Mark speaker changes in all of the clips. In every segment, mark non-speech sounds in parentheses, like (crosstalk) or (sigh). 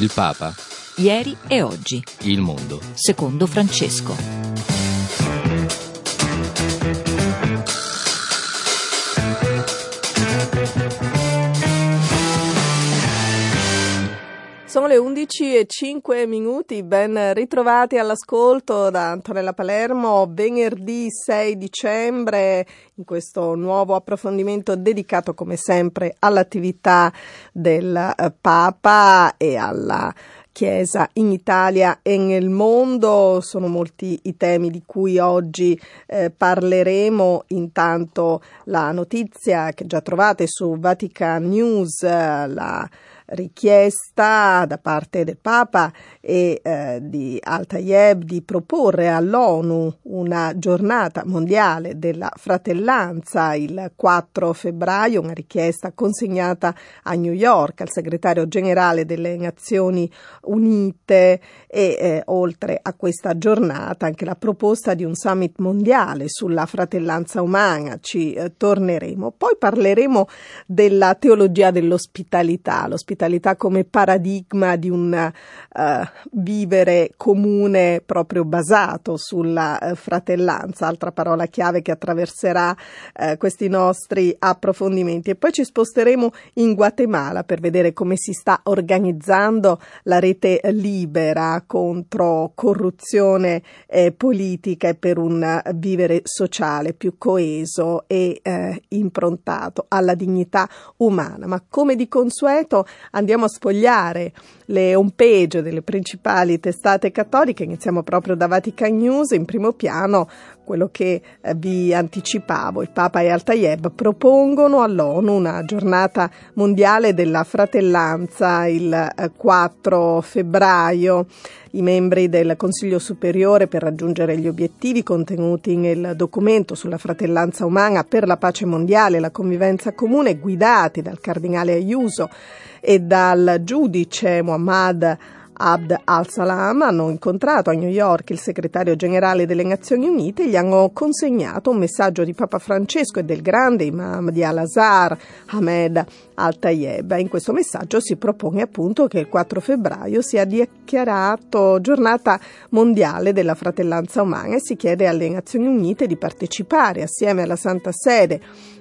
Speaker 1: Il Papa.
Speaker 2: Ieri e oggi.
Speaker 1: Il mondo.
Speaker 2: Secondo Francesco.
Speaker 3: Le 11 e 5 minuti, ben ritrovati all'ascolto da Antonella Palermo, venerdì 6 dicembre, in questo nuovo approfondimento dedicato come sempre all'attività del eh, Papa e alla Chiesa in Italia e nel mondo. Sono molti i temi di cui oggi eh, parleremo. Intanto la notizia che già trovate su Vatican News, eh, la richiesta da parte del Papa e eh, di Al-Tayeb di proporre all'ONU una giornata mondiale della fratellanza. Il 4 febbraio, una richiesta consegnata a New York al segretario generale delle Nazioni Unite e eh, oltre a questa giornata anche la proposta di un summit mondiale sulla fratellanza umana, ci eh, torneremo. Poi parleremo della teologia dell'ospitalità, l'ospitalità come paradigma di un uh, vivere comune proprio basato sulla uh, fratellanza, altra parola chiave che attraverserà uh, questi nostri approfondimenti. E poi ci sposteremo in Guatemala per vedere come si sta organizzando la rete libera contro corruzione eh, politica e per un vivere sociale più coeso e eh, improntato alla dignità umana. Ma come di consueto andiamo a spogliare le homepage delle principali testate cattoliche. Iniziamo proprio da Vatican News, in primo piano quello che eh, vi anticipavo. Il Papa e Al-Tayeb propongono all'ONU una giornata mondiale della fratellanza il 4 eh, febbraio. I membri del Consiglio Superiore per raggiungere gli obiettivi contenuti nel documento sulla fratellanza umana per la pace mondiale e la convivenza comune, guidati dal cardinale Ayuso e dal giudice Muhammad Abd al-Salam hanno incontrato a New York il segretario generale delle Nazioni Unite e gli hanno consegnato un messaggio di Papa Francesco e del grande imam di Al-Azhar, Ahmed al-Tayeb. In questo messaggio si propone appunto che il 4 febbraio sia dichiarato giornata mondiale della fratellanza umana e si chiede alle Nazioni Unite di partecipare assieme alla Santa Sede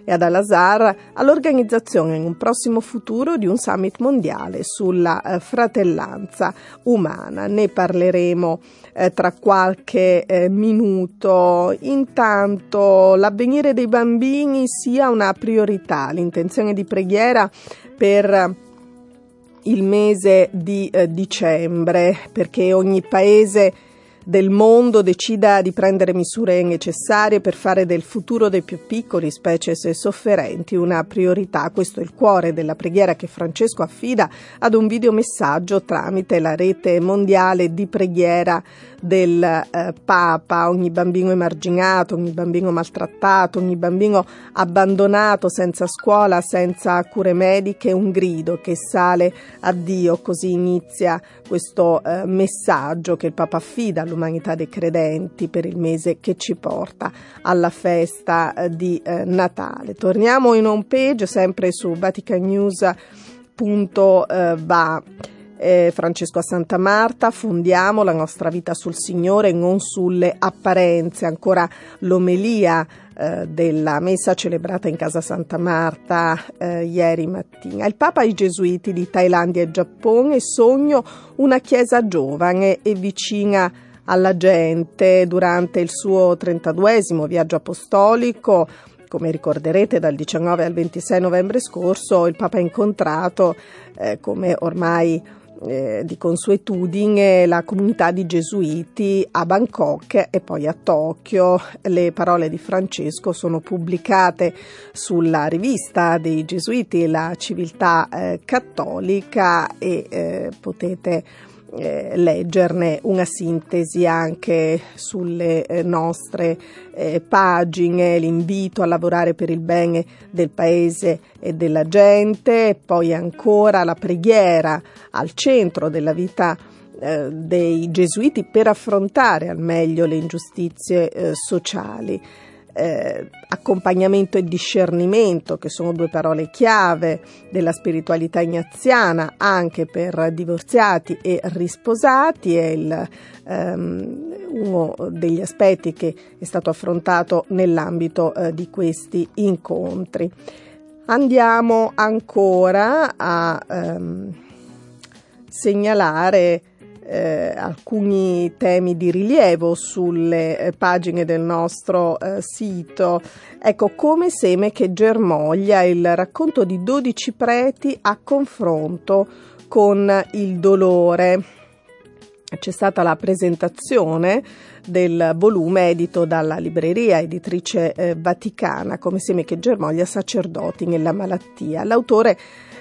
Speaker 3: e ad Al-Azhar all'organizzazione in un prossimo futuro di un summit mondiale sulla eh, fratellanza umana. Ne parleremo eh, tra qualche eh, minuto. Intanto l'avvenire dei bambini sia una priorità, l'intenzione di preghiera per il mese di eh, dicembre, perché ogni paese del mondo decida di prendere misure necessarie per fare del futuro dei più piccoli, specie se sofferenti, una priorità. Questo è il cuore della preghiera che Francesco affida ad un videomessaggio tramite la rete mondiale di preghiera del eh, Papa. Ogni bambino emarginato, ogni bambino maltrattato, ogni bambino abbandonato senza scuola, senza cure mediche, un grido che sale a Dio. Così inizia questo eh, messaggio che il Papa affida all'umanità dei credenti per il mese che ci porta alla festa eh, di eh, Natale. Torniamo in home page sempre su vaticanews.va. Eh, Francesco a Santa Marta, fondiamo la nostra vita sul Signore, non sulle apparenze. Ancora l'omelia eh, della messa celebrata in casa Santa Marta eh, ieri mattina. Il Papa ai Gesuiti di Thailandia e Giappone sogno una chiesa giovane e vicina alla gente durante il suo 32 viaggio apostolico. Come ricorderete dal 19 al 26 novembre scorso il Papa ha incontrato, eh, come ormai eh, di consuetudine, la comunità di gesuiti a Bangkok e poi a Tokyo. Le parole di Francesco sono pubblicate sulla rivista dei gesuiti La civiltà eh, cattolica e eh, potete eh, leggerne una sintesi anche sulle eh, nostre eh, pagine, l'invito a lavorare per il bene del paese e della gente, poi ancora la preghiera al centro della vita eh, dei gesuiti per affrontare al meglio le ingiustizie eh, sociali. Eh, accompagnamento e discernimento, che sono due parole chiave della spiritualità ignaziana anche per divorziati e risposati, è il, ehm, uno degli aspetti che è stato affrontato nell'ambito eh, di questi incontri. Andiamo ancora a ehm, segnalare eh, alcuni temi di rilievo sulle eh, pagine del nostro eh, sito. Ecco, come seme che germoglia il racconto di 12 preti a confronto con il dolore. C'è stata la presentazione del volume edito dalla libreria editrice eh, vaticana come seme che germoglia sacerdoti nella malattia. L'autore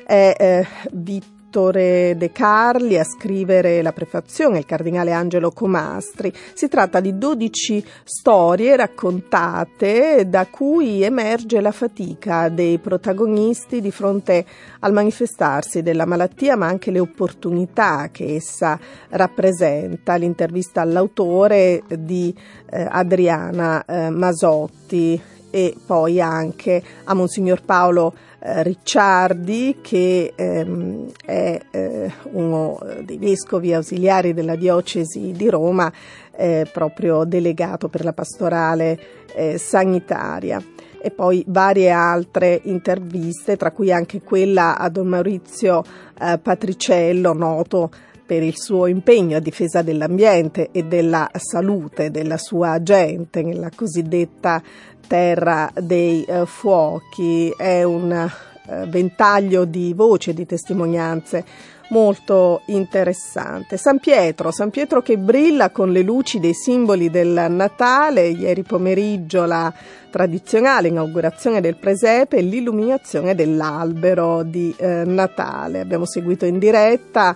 Speaker 3: è eh, Vittorio Vittore De Carli a scrivere la prefazione, il cardinale Angelo Comastri. Si tratta di 12 storie raccontate da cui emerge la fatica dei protagonisti di fronte al manifestarsi della malattia, ma anche le opportunità che essa rappresenta. L'intervista all'autore di eh, Adriana eh, Masotti e poi anche a Monsignor Paolo eh, Ricciardi che ehm, è eh, uno dei vescovi ausiliari della diocesi di Roma, eh, proprio delegato per la pastorale eh, sanitaria. E poi varie altre interviste, tra cui anche quella a Don Maurizio eh, Patriciello, noto per il suo impegno a difesa dell'ambiente e della salute della sua gente nella cosiddetta terra dei eh, fuochi. È un eh, ventaglio di voci e di testimonianze molto interessante. San Pietro, San Pietro che brilla con le luci dei simboli del Natale, ieri pomeriggio la tradizionale inaugurazione del presepe e l'illuminazione dell'albero di eh, Natale. Abbiamo seguito in diretta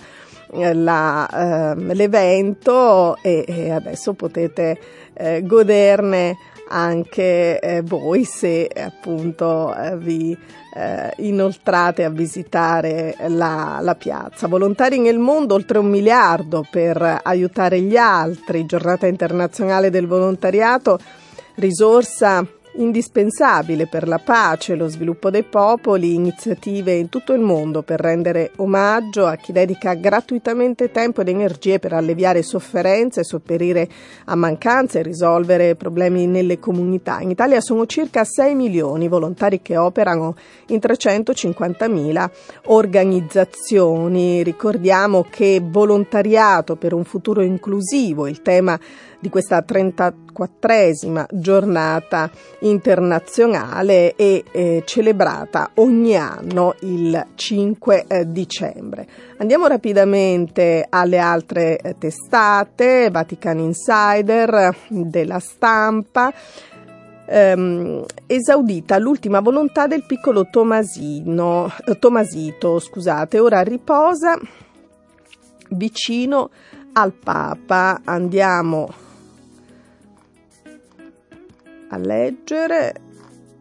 Speaker 3: la, eh, l'evento e, e, adesso potete eh, goderne anche eh, voi se appunto eh, vi eh, inoltrate a visitare la, la, piazza. Volontari nel mondo oltre un miliardo per aiutare gli altri, giornata internazionale del volontariato, risorsa indispensabile per la pace e lo sviluppo dei popoli, iniziative in tutto il mondo per rendere omaggio a chi dedica gratuitamente tempo ed energie per alleviare sofferenze, sopperire a mancanze e risolvere problemi nelle comunità. In Italia sono circa 6 milioni i volontari che operano in 350.000 organizzazioni. Ricordiamo che volontariato per un futuro inclusivo, il tema di questa 34esima giornata internazionale e eh, celebrata ogni anno il 5 eh, dicembre. Andiamo rapidamente alle altre eh, testate, Vatican Insider, della stampa. Um, esaudita l'ultima volontà del piccolo Tomasino, eh, Tomasito, scusate, ora riposa vicino al Papa. Andiamo a leggere,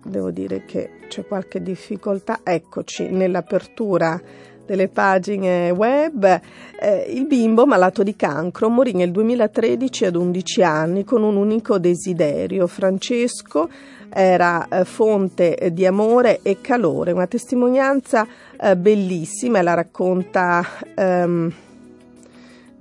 Speaker 3: devo dire che c'è qualche difficoltà, eccoci nell'apertura delle pagine web, eh, il bimbo malato di cancro morì nel 2013 ad 11 anni con un unico desiderio. Francesco era eh, fonte di amore e calore, una testimonianza eh, bellissima, la racconta ehm,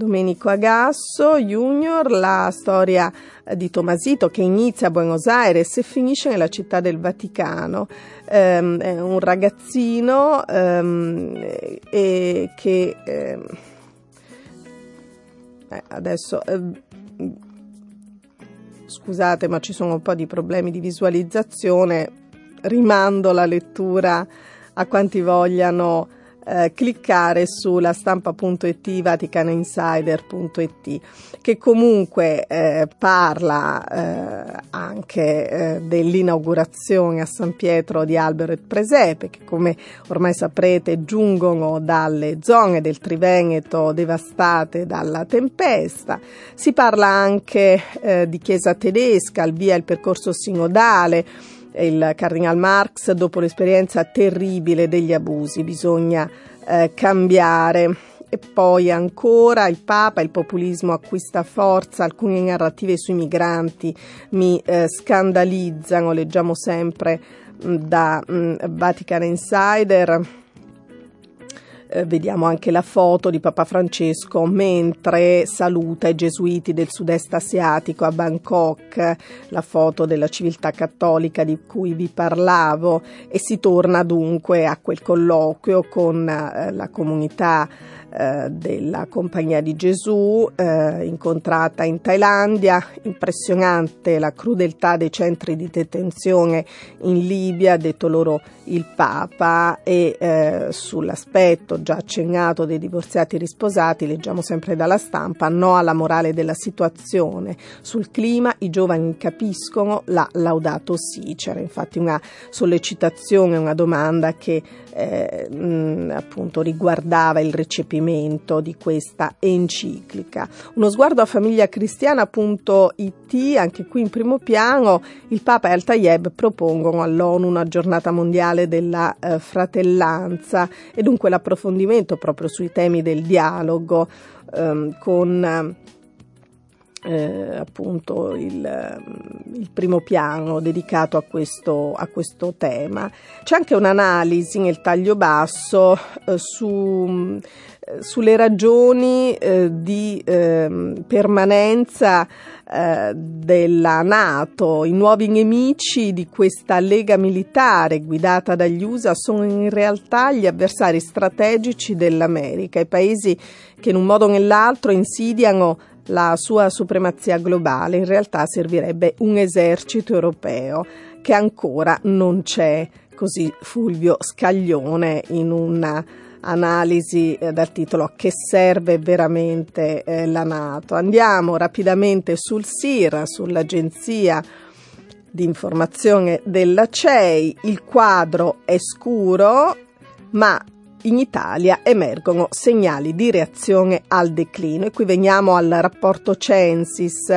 Speaker 3: Domenico Agasso Junior, la storia di Tomasito che inizia a Buenos Aires e finisce nella città del Vaticano. Um, è un ragazzino um, e che um, eh, adesso scusate ma ci sono un po' di problemi di visualizzazione rimando la lettura a quanti vogliano eh, cliccare sulla stampa.it, vaticaninsider.it, che comunque eh, parla eh, anche eh, dell'inaugurazione a San Pietro di albero e presepe, che come ormai saprete giungono dalle zone del Triveneto devastate dalla tempesta. Si parla anche eh, di chiesa tedesca, al via il percorso sinodale, il Cardinal Marx, dopo l'esperienza terribile degli abusi, bisogna eh, cambiare. E poi ancora il Papa, il populismo acquista forza, alcune narrative sui migranti mi eh, scandalizzano, leggiamo sempre mh, da mh, Vatican Insider eh, vediamo anche la foto di Papa Francesco mentre saluta i gesuiti del sud-est asiatico a Bangkok, la foto della civiltà cattolica di cui vi parlavo. E si torna dunque a quel colloquio con eh, la comunità eh, della Compagnia di Gesù, eh, incontrata in Thailandia. Impressionante la crudeltà dei centri di detenzione in Libia, ha detto loro il Papa, e eh, sull'aspetto già accennato dei divorziati risposati, leggiamo sempre dalla stampa, no alla morale della situazione. Sul clima i giovani capiscono la laudato sì, c'era infatti una sollecitazione, una domanda che eh, appunto riguardava il recepimento di questa enciclica. Uno sguardo a famigliacristiana.it, anche qui in primo piano, il Papa e Al-Tayeb propongono all'ONU una giornata mondiale della eh, fratellanza e dunque l'approfondimento proprio sui temi del dialogo ehm, con eh, appunto il, il, primo piano dedicato a questo, a questo, tema. C'è anche un'analisi nel taglio basso eh, su, sulle ragioni eh, di ehm, permanenza eh, della Nato. I nuovi nemici di questa lega militare guidata dagli USA sono in realtà gli avversari strategici dell'America, i paesi che in un modo o nell'altro insidiano la sua supremazia globale, in realtà servirebbe un esercito europeo che ancora non c'è, così Fulvio Scaglione in una analisi eh, dal titolo che serve veramente eh, la Nato. Andiamo rapidamente sul SIR, sull'agenzia di informazione della CEI. Il quadro è scuro, ma in Italia emergono segnali di reazione al declino e qui veniamo al rapporto Censis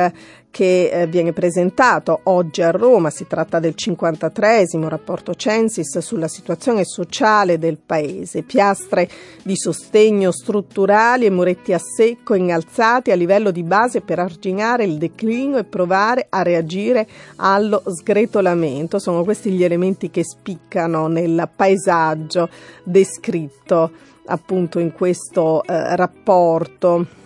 Speaker 3: che eh, viene presentato oggi a Roma. Si tratta del 53 rapporto Censis sulla situazione sociale del paese. Piastre di sostegno strutturali e muretti a secco innalzati a livello di base per arginare il declino e provare a reagire allo sgretolamento. Sono questi gli elementi che spiccano nel paesaggio descritto appunto in questo eh, rapporto.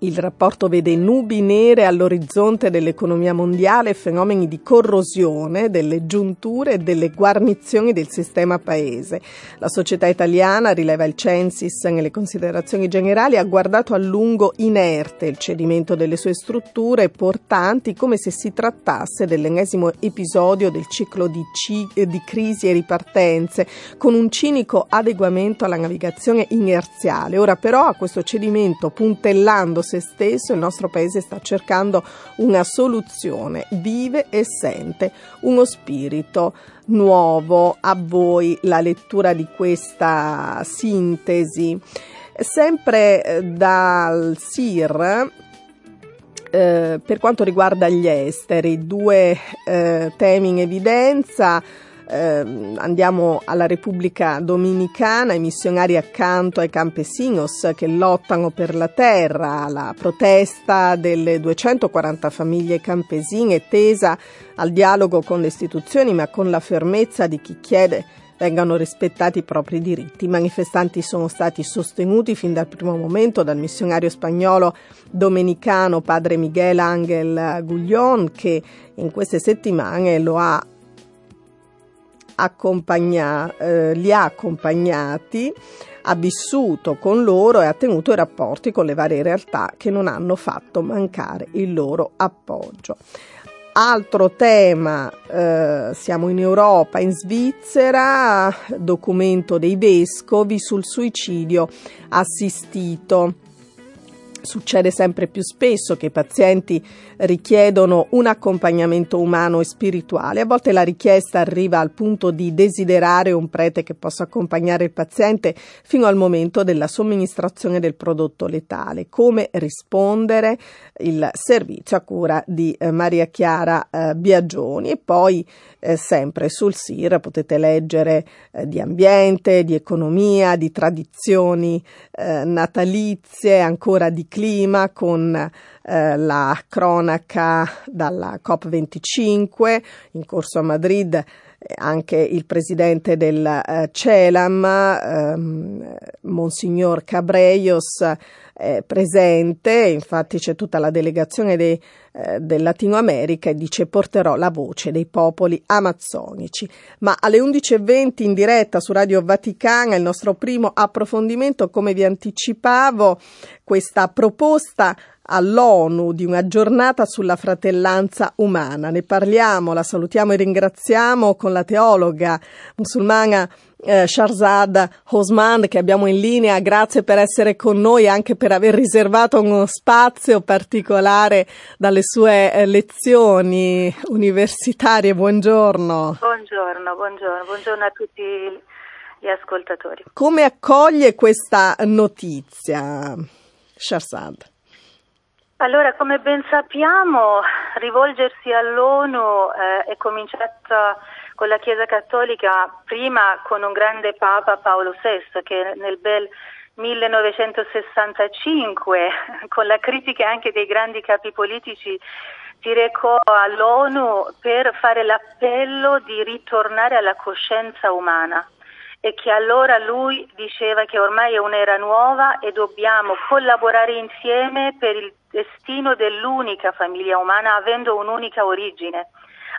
Speaker 3: Il rapporto vede nubi nere all'orizzonte dell'economia mondiale e fenomeni di corrosione delle giunture e delle guarnizioni del sistema paese. La società italiana, rileva il Censis nelle considerazioni generali, ha guardato a lungo inerte il cedimento delle sue strutture portanti come se si trattasse dell'ennesimo episodio del ciclo di, ci- di crisi e ripartenze, con un cinico adeguamento alla navigazione inerziale. Ora però a questo cedimento puntellando se stesso, il nostro paese sta cercando una soluzione, vive e sente uno spirito nuovo. A voi la lettura di questa sintesi. Sempre eh, dal SIR eh, per quanto riguarda gli esteri, due eh, temi in evidenza eh, andiamo alla Repubblica Dominicana, i missionari accanto ai campesinos che lottano per la terra, la protesta delle 240 famiglie campesine tesa al dialogo con le istituzioni ma con la fermezza di chi chiede vengano rispettati i propri diritti. I manifestanti sono stati sostenuti fin dal primo momento dal missionario spagnolo domenicano padre Miguel Angel Guglion che in queste settimane lo ha accompagna, eh, li ha accompagnati, ha vissuto con loro e ha tenuto i rapporti con le varie realtà che non hanno fatto mancare il loro appoggio. Altro tema, eh, siamo in Europa, in Svizzera, documento dei vescovi sul suicidio assistito. Succede sempre più spesso che i pazienti richiedono un accompagnamento umano e spirituale. A volte la richiesta arriva al punto di desiderare un prete che possa accompagnare il paziente fino al momento della somministrazione del prodotto letale. Come rispondere? Il servizio a cura di eh, Maria Chiara eh, Biagioni. E poi eh, sempre sul SIR potete leggere eh, di ambiente, di economia, di tradizioni eh, natalizie, ancora di clima con eh, la cronaca dalla COP25 in corso a Madrid anche il presidente del CELAM, ehm, Monsignor Cabreios, è presente, infatti c'è tutta la delegazione dei, eh, del Latino America e dice porterò la voce dei popoli amazzonici. Ma alle 11.20 in diretta su Radio Vaticana il nostro primo approfondimento, come vi anticipavo, questa proposta all'ONU di una giornata sulla fratellanza umana. Ne parliamo, la salutiamo e ringraziamo con la teologa musulmana eh, Sharzad Osman che abbiamo in linea. Grazie per essere con noi e anche per aver riservato uno spazio particolare dalle sue eh, lezioni universitarie. Buongiorno.
Speaker 1: Buongiorno, buongiorno, buongiorno a tutti gli ascoltatori.
Speaker 3: Come accoglie questa notizia, Sharzad?
Speaker 1: Allora, come ben sappiamo, rivolgersi all'ONU eh, è cominciata con la Chiesa Cattolica prima con un grande Papa Paolo VI che nel bel 1965, (laughs) con la critica anche dei grandi capi politici, si recò all'ONU per fare l'appello di ritornare alla coscienza umana e che allora lui diceva che ormai è un'era nuova e dobbiamo collaborare insieme per il destino dell'unica famiglia umana avendo un'unica origine.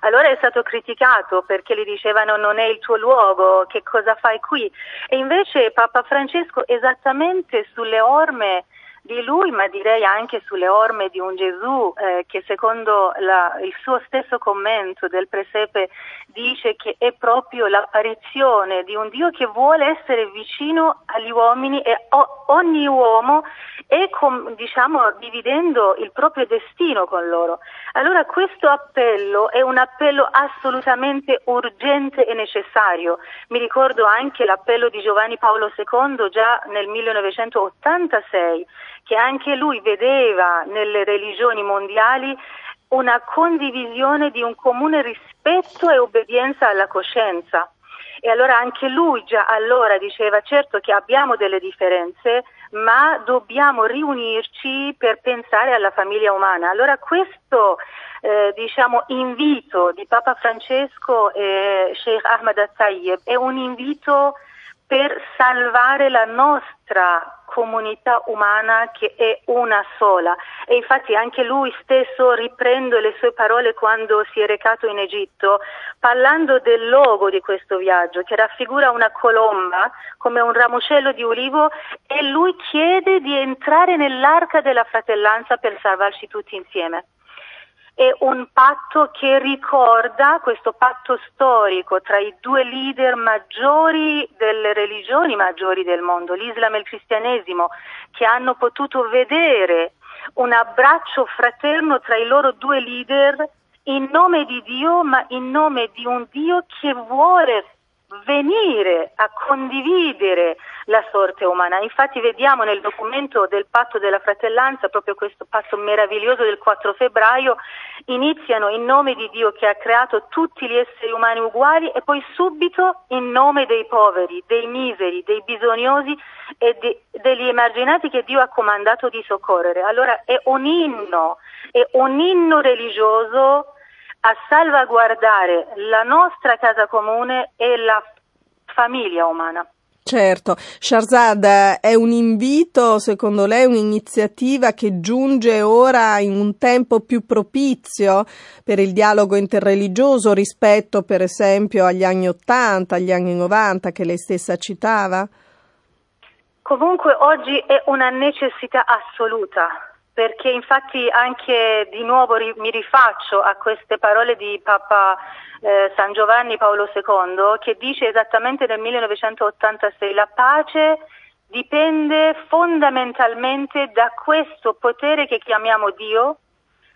Speaker 1: Allora è stato criticato perché gli dicevano non è il tuo luogo, che cosa fai qui? E invece Papa Francesco esattamente sulle orme di lui, ma direi anche sulle orme di un Gesù eh, che secondo la, il suo stesso commento del presepe dice che è proprio l'apparizione di un Dio che vuole essere vicino agli uomini e ogni uomo è com, diciamo, dividendo il proprio destino con loro. Allora questo appello è un appello assolutamente urgente e necessario. Mi ricordo anche l'appello di Giovanni Paolo II già nel 1986 che anche lui vedeva nelle religioni mondiali una condivisione di un comune rispetto e obbedienza alla coscienza. E allora anche lui già allora diceva certo che abbiamo delle differenze, ma dobbiamo riunirci per pensare alla famiglia umana. Allora questo eh, diciamo, invito di Papa Francesco e Sheikh Ahmad Al-Tayyib è un invito per salvare la nostra comunità umana che è una sola. E infatti anche lui stesso riprende le sue parole quando si è recato in Egitto parlando del logo di questo viaggio che raffigura una colomba come un ramoscello di ulivo e lui chiede di entrare nell'arca della fratellanza per salvarci tutti insieme è un patto che ricorda questo patto storico tra i due leader maggiori delle religioni maggiori del mondo, l'Islam e il cristianesimo, che hanno potuto vedere un abbraccio fraterno tra i loro due leader in nome di Dio, ma in nome di un Dio che vuole venire a condividere la sorte umana. Infatti vediamo nel documento del patto della fratellanza, proprio questo patto meraviglioso del 4 febbraio, iniziano in nome di Dio che ha creato tutti gli esseri umani uguali e poi subito in nome dei poveri, dei miseri, dei bisognosi e di, degli emarginati che Dio ha comandato di soccorrere. Allora è un inno, è un inno religioso a salvaguardare la nostra casa comune e la famiglia umana.
Speaker 3: Certo, Sharzad, è un invito, secondo lei, un'iniziativa che giunge ora in un tempo più propizio per il dialogo interreligioso rispetto, per esempio, agli anni Ottanta, agli anni Novanta che lei stessa citava?
Speaker 1: Comunque oggi è una necessità assoluta perché infatti anche di nuovo ri- mi rifaccio a queste parole di Papa eh, San Giovanni Paolo II che dice esattamente nel 1986 la pace dipende fondamentalmente da questo potere che chiamiamo Dio.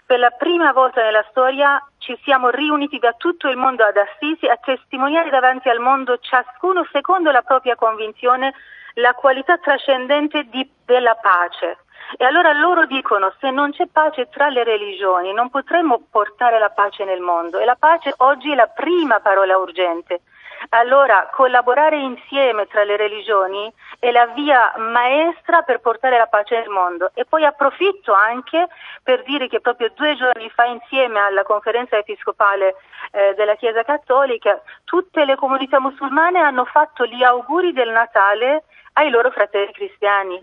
Speaker 1: Per la prima volta nella storia ci siamo riuniti da tutto il mondo ad Assisi a testimoniare davanti al mondo, ciascuno secondo la propria convinzione, la qualità trascendente di, della pace. E allora loro dicono se non c'è pace tra le religioni non potremo portare la pace nel mondo e la pace oggi è la prima parola urgente. Allora, collaborare insieme tra le religioni è la via maestra per portare la pace nel mondo. E poi approfitto anche per dire che proprio due giorni fa, insieme alla conferenza episcopale eh, della Chiesa Cattolica, tutte le comunità musulmane hanno fatto gli auguri del Natale ai loro fratelli cristiani.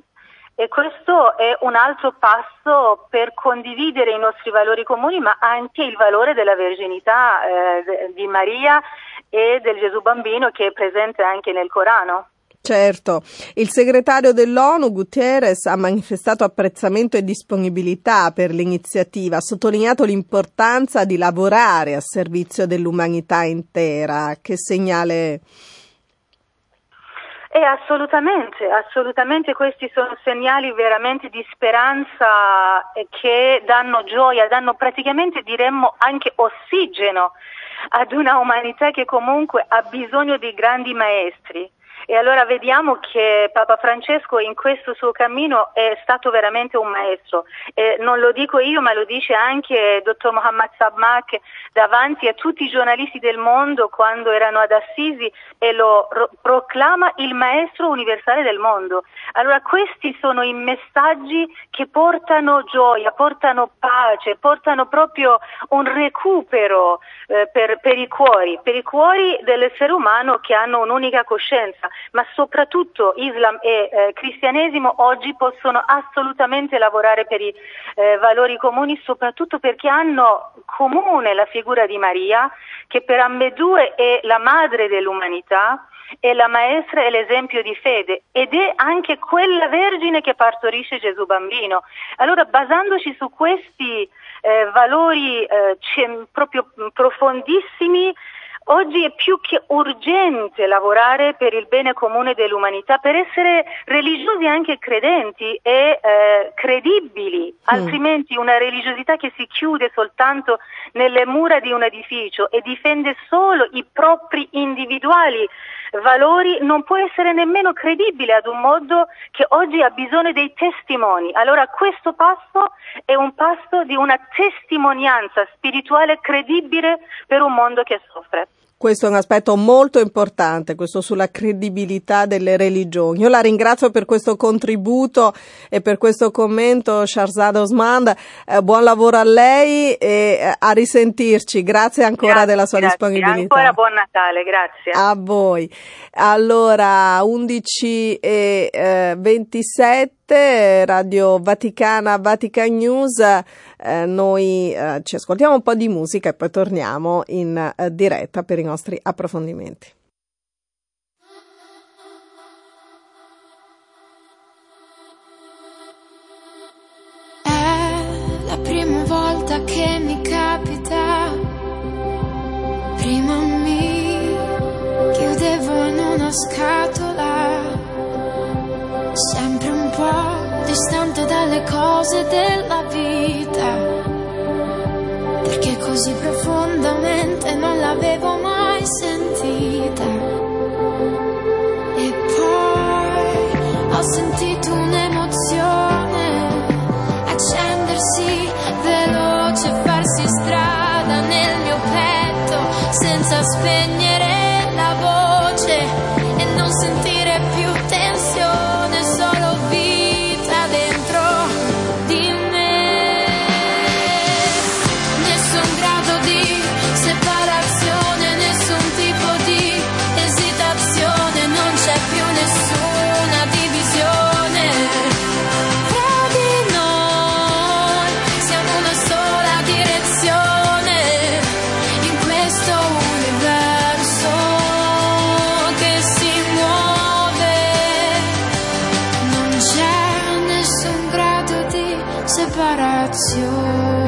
Speaker 1: E questo è un altro passo per condividere i nostri valori comuni, ma anche il valore della verginità eh, di Maria e del Gesù bambino che è presente anche nel Corano.
Speaker 3: Certo, il segretario dell'ONU Gutierrez ha manifestato apprezzamento e disponibilità per l'iniziativa, ha sottolineato l'importanza di lavorare a servizio dell'umanità intera. Che segnale
Speaker 1: eh, assolutamente, assolutamente questi sono segnali veramente di speranza che danno gioia, danno praticamente diremmo anche ossigeno ad una umanità che comunque ha bisogno di grandi maestri. E allora vediamo che Papa Francesco in questo suo cammino è stato veramente un maestro. E non lo dico io, ma lo dice anche il dottor Mohammad Sabmak davanti a tutti i giornalisti del mondo quando erano ad Assisi e lo ro- proclama il maestro universale del mondo. Allora questi sono i messaggi che portano gioia, portano pace, portano proprio un recupero eh, per, per i cuori, per i cuori dell'essere umano che hanno un'unica coscienza ma soprattutto Islam e eh, cristianesimo oggi possono assolutamente lavorare per i eh, valori comuni, soprattutto perché hanno comune la figura di Maria, che per ambedue è la madre dell'umanità è la maestra e l'esempio di fede ed è anche quella vergine che partorisce Gesù bambino. Allora, basandoci su questi eh, valori eh, proprio profondissimi, Oggi è più che urgente lavorare per il bene comune dell'umanità, per essere religiosi anche credenti e eh, credibili, mm. altrimenti una religiosità che si chiude soltanto nelle mura di un edificio e difende solo i propri individuali valori non può essere nemmeno credibile ad un mondo che oggi ha bisogno dei testimoni. Allora questo passo è un passo di una testimonianza spirituale credibile per un mondo che soffre.
Speaker 3: Questo è un aspetto molto importante, questo sulla credibilità delle religioni. Io la ringrazio per questo contributo e per questo commento, Sharzad Osman. Eh, buon lavoro a lei e eh, a risentirci. Grazie ancora
Speaker 1: grazie,
Speaker 3: della sua
Speaker 1: grazie.
Speaker 3: disponibilità.
Speaker 1: Ancora buon Natale, grazie.
Speaker 3: A voi. Allora, 11 e eh, 27 Radio Vaticana, Vatican News, eh, noi eh, ci ascoltiamo un po' di musica e poi torniamo in eh, diretta per i nostri approfondimenti.
Speaker 4: È la prima volta che mi capita, prima mi chiudevo in una scatola po' distante dalle cose della vita, perché così profondamente non l'avevo mai sentita. E poi ho sentito un'emozione accendersi separazione.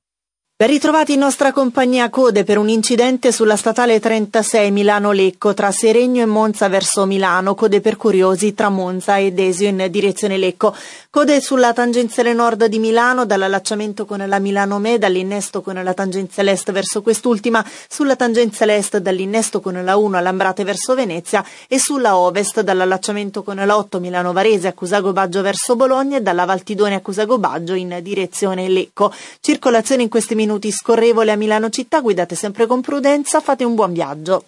Speaker 5: Ben ritrovati in nostra compagnia code per un incidente sulla statale 36 Milano-Lecco tra Seregno e Monza verso Milano, code per curiosi tra Monza e Desio in direzione Lecco, code sulla tangenziale nord di Milano dall'allacciamento con la Milano Me, dall'innesto con la tangenziale est verso quest'ultima, sulla tangenziale est dall'innesto con la 1 all'Ambrate verso Venezia e sulla ovest dall'allacciamento con la 8 Milano Varese a Cusago Baggio verso Bologna e dalla Valtidone a Cusago Baggio in direzione Lecco. Circolazione in questi minuti minuti scorrevole a Milano città, guidate sempre con prudenza, fate un buon viaggio.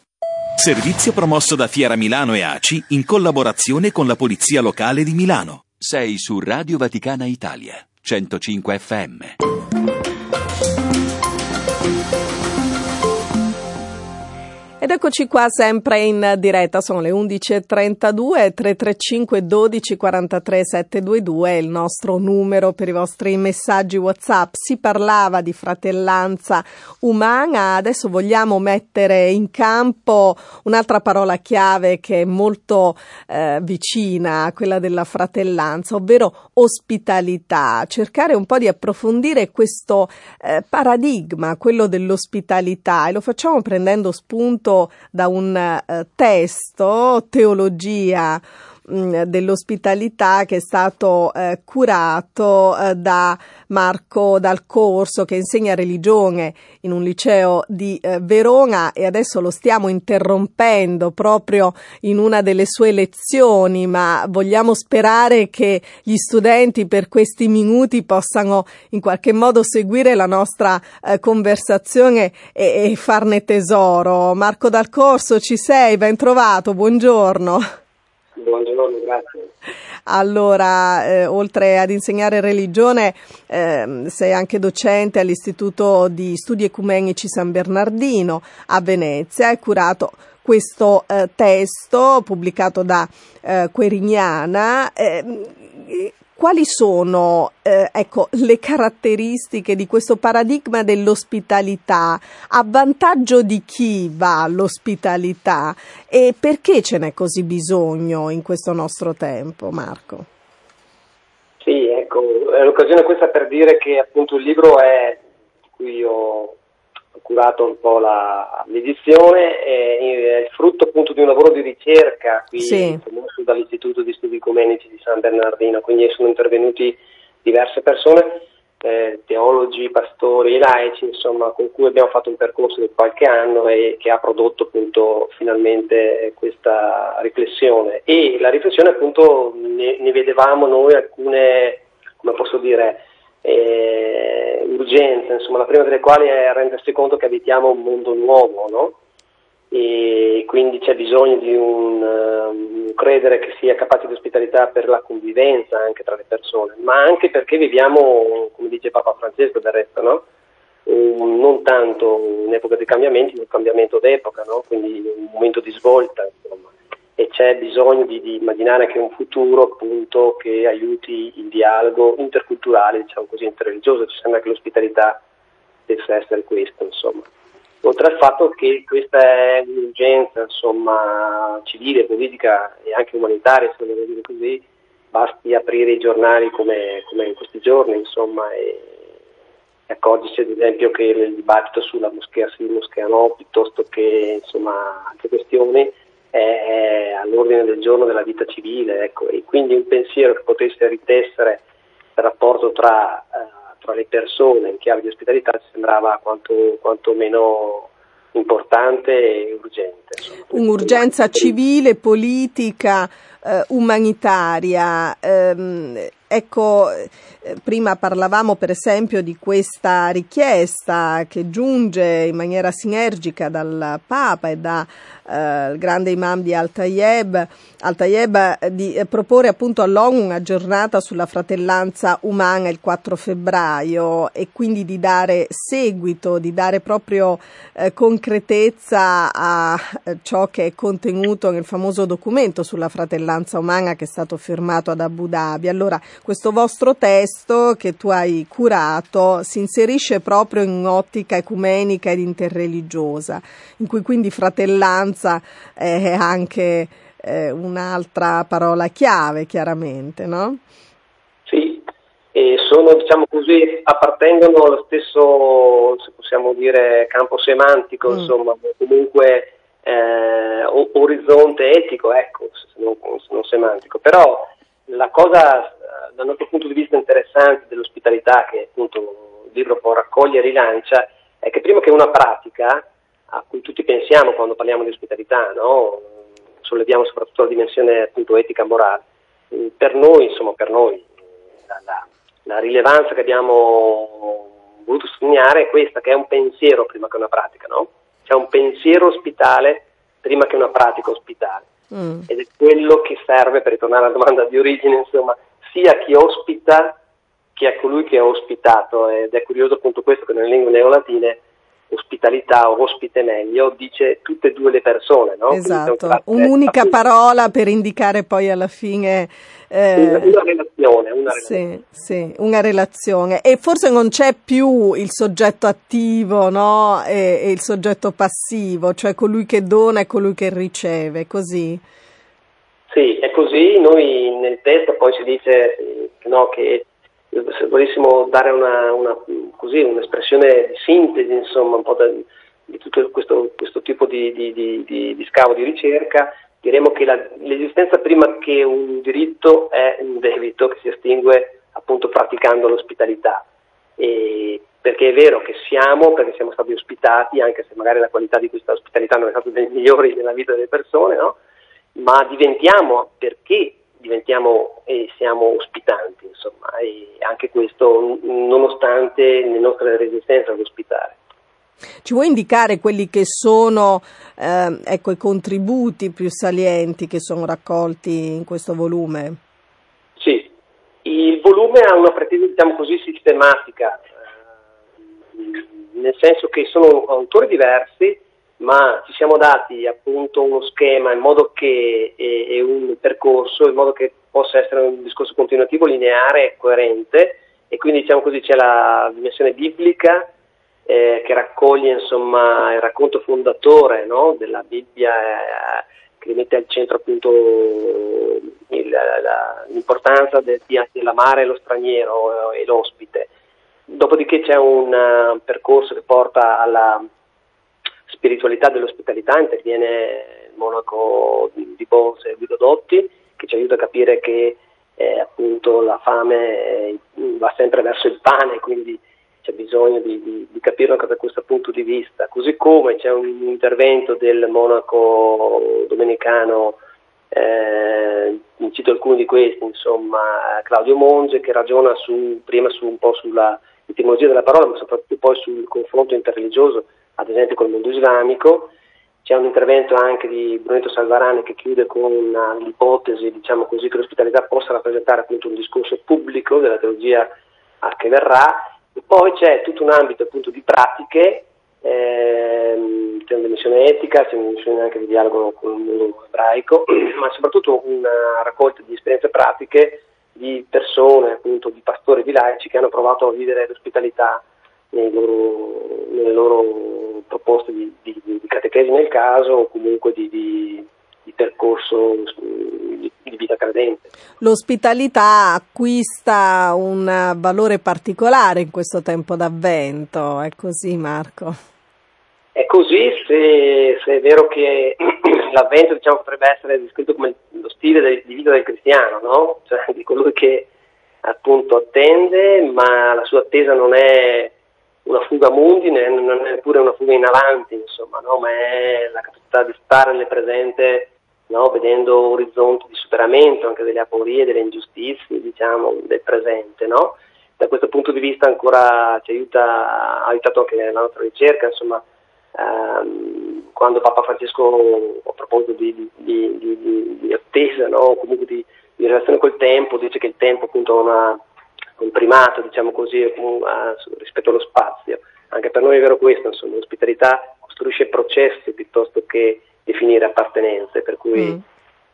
Speaker 6: Servizio promosso da Fiera Milano e ACI in collaborazione con la Polizia Locale di Milano.
Speaker 7: Sei su Radio Vaticana Italia, 105 FM.
Speaker 3: Ed eccoci qua sempre in diretta, sono le 11.32, 335 12 43 722 è il nostro numero per i vostri messaggi WhatsApp. Si parlava di fratellanza umana, adesso vogliamo mettere in campo un'altra parola chiave che è molto eh, vicina a quella della fratellanza, ovvero ospitalità, cercare un po' di approfondire questo eh, paradigma, quello dell'ospitalità e lo facciamo prendendo spunto da un eh, testo, Teologia Mm, dell'ospitalità che è stato eh, curato eh, da Marco Dal Corso che insegna religione in un liceo di eh, Verona e adesso lo stiamo interrompendo proprio in una delle sue lezioni, ma vogliamo sperare che gli studenti per questi minuti possano in qualche modo seguire la nostra eh, conversazione e, e farne tesoro. Marco Dal Corso, ci sei? Ben trovato, buongiorno.
Speaker 8: Buongiorno, grazie.
Speaker 3: Allora, eh, oltre ad insegnare religione, eh, sei anche docente all'Istituto di Studi Ecumenici San Bernardino a Venezia. Hai curato questo eh, testo pubblicato da eh, Querignana eh, quali sono eh, ecco, le caratteristiche di questo paradigma dell'ospitalità? A vantaggio di chi va l'ospitalità e perché ce n'è così bisogno in questo nostro tempo, Marco?
Speaker 8: Sì, ecco, è l'occasione questa per dire che appunto il libro è, qui io ho curato un po' la, l'edizione, è, il frutto appunto di un lavoro di ricerca qui sì. dall'Istituto di Studi Ecumenici di San Bernardino, quindi sono intervenuti diverse persone, eh, teologi, pastori laici, insomma, con cui abbiamo fatto un percorso di qualche anno e che ha prodotto appunto finalmente questa riflessione. E la riflessione appunto ne, ne vedevamo noi alcune, come posso dire, eh, urgenze, insomma, la prima delle quali è rendersi conto che abitiamo un mondo nuovo, no? E quindi c'è bisogno di un um, credere che sia capace di ospitalità per la convivenza anche tra le persone, ma anche perché viviamo, come dice Papa Francesco del resto, no? um, non tanto in epoca di cambiamenti, ma un cambiamento d'epoca, no? quindi un momento di svolta. Insomma e c'è bisogno di, di, immaginare anche un futuro appunto che aiuti il dialogo interculturale, diciamo così, interreligioso, ci sembra che l'ospitalità debba essere questo, insomma. Oltre al fatto che questa è un'urgenza, insomma, civile, politica e anche umanitaria, se vogliamo dire così, basti aprire i giornali come, come in questi giorni, insomma, e, e accorgersi ad esempio che il dibattito sulla moschea sì, moschea no, piuttosto che insomma altre questioni è, all'ordine del giorno della vita civile ecco, e quindi un pensiero che potesse ritessere il rapporto tra, eh, tra, le persone in chiave di ospitalità ci sembrava quanto, quanto meno importante e urgente. Insomma.
Speaker 3: Un'urgenza civile, politica, eh, umanitaria. Ehm, ecco, eh, prima parlavamo per esempio di questa richiesta che giunge in maniera sinergica dal Papa e dal eh, grande imam di Al-Tayeb, Al-Tayeb eh, di eh, proporre appunto all'ONU una giornata sulla fratellanza umana il 4 febbraio e quindi di dare seguito, di dare proprio eh, concretezza a eh, ciò che è contenuto nel famoso documento sulla fratellanza umana che è stato firmato ad Abu Dhabi. Allora, questo vostro testo che tu hai curato si inserisce proprio in un'ottica ecumenica ed interreligiosa, in cui quindi fratellanza è anche eh, un'altra parola chiave, chiaramente, no?
Speaker 8: Sì, e sono, diciamo così, appartengono allo stesso, se possiamo dire, campo semantico, mm. insomma, comunque eh, orizzonte etico, ecco, se non, se non, semantico. Però la cosa eh, dal nostro punto di vista interessante dell'ospitalità che appunto il libro può raccoglie e rilancia è che prima che una pratica a cui tutti pensiamo quando parliamo di ospitalità, no? solleviamo soprattutto la dimensione appunto etica morale, mm, per noi, insomma, per noi la, la, la rilevanza che abbiamo voluto sottolineare è questa, che è un pensiero prima che una pratica, no? C'è un pensiero ospitale prima che una pratica ospitale. Mm. Ed è quello che serve, per ritornare alla domanda di origine, insomma, sia chi ospita che a colui che è ospitato. Ed è curioso appunto questo che nelle lingue neolatine ospitalità o ospite meglio dice tutte e due le persone. No?
Speaker 3: Esatto, un'unica appunto, parola per indicare poi alla fine...
Speaker 8: Eh, una, una, relazione, una
Speaker 3: relazione. Sì, sì, una relazione. E forse non c'è più il soggetto attivo no? e, e, il soggetto passivo, cioè colui che dona e colui che riceve, così?
Speaker 8: Sì, è così. Noi nel testo poi si dice no, che se volessimo dare una, una, così, un'espressione di sintesi, insomma, un po' da, di tutto questo, questo tipo di, di, di, di, scavo di ricerca, diremo che la, l'esistenza prima che un diritto è un debito che si estingue appunto praticando l'ospitalità. E perché è vero che siamo, perché siamo stati ospitati, anche se magari la qualità di questa ospitalità non è stata delle migliori nella vita delle persone, no? ma diventiamo perché diventiamo e siamo ospitanti, insomma, e anche questo nonostante le nostre resistenze ad ospitare.
Speaker 3: Ci vuoi indicare quelli che sono eh, ecco, i contributi più salienti che sono raccolti in questo volume?
Speaker 8: Sì, il volume ha una pretesa, diciamo così, sistematica, eh, nel senso che sono autori diversi ma ci siamo dati appunto uno schema in modo che, e, e, un percorso in modo che possa essere un discorso continuativo, lineare e coerente e quindi diciamo così c'è la dimensione biblica eh, che raccoglie insomma il racconto fondatore no, della Bibbia eh, che mette al centro appunto il, la, l'importanza del, dell'amare lo straniero e l'ospite. Dopodiché c'è un uh, percorso che porta alla spiritualità dell'ospitalità interviene il monaco di, Bose Guido Dotti che ci aiuta a capire che eh, appunto la fame eh, va sempre verso il pane, quindi c'è bisogno di, di, di, capirlo anche da questo punto di vista, così come c'è un intervento del monaco domenicano, eh, cito alcuni di questi, insomma Claudio Monge che ragiona su, prima su, un po' sulla etimologia della parola, ma soprattutto poi sul confronto interreligioso ad esempio col mondo islamico. C'è un intervento anche di Brunetto Salvarani che chiude con l'ipotesi diciamo così, che l'ospitalità possa rappresentare appunto un discorso pubblico della teologia che verrà. E poi c'è tutto un ambito appunto di pratiche, ehm, c'è una dimensione etica, c'è una dimensione anche di dialogo con il mondo ebraico, (clears throat) ma soprattutto una raccolta di esperienze pratiche di persone, appunto di pastori, di laici che hanno provato a vivere l'ospitalità loro, nelle loro proposte di, di, di, catechesi nel caso o comunque di, di percorso di, vita credente.
Speaker 3: L'ospitalità acquista un valore particolare in questo tempo d'avvento, è così Marco?
Speaker 8: È così se, se è vero che (clears throat) l'avvento diciamo, potrebbe essere descritto come lo stile di vita del cristiano, no? cioè di colui che appunto attende, ma la sua attesa non è una fuga mundi, non è neppure una fuga in avanti, insomma, no? ma è la capacità di stare nel presente, no? vedendo orizzonti di superamento anche delle aporie, delle ingiustizie, diciamo, del presente. No? Da questo punto di vista ancora ci aiuta, ha aiutato anche la nostra ricerca, insomma, ehm, quando Papa Francesco, a proposito di, di, di, di attesa, comunque di, relazione col tempo, dice che il tempo appunto ha una un primato diciamo così, rispetto allo spazio. Anche per noi è vero questo, insomma, l'ospitalità costruisce processi piuttosto che definire appartenenze, per cui mm.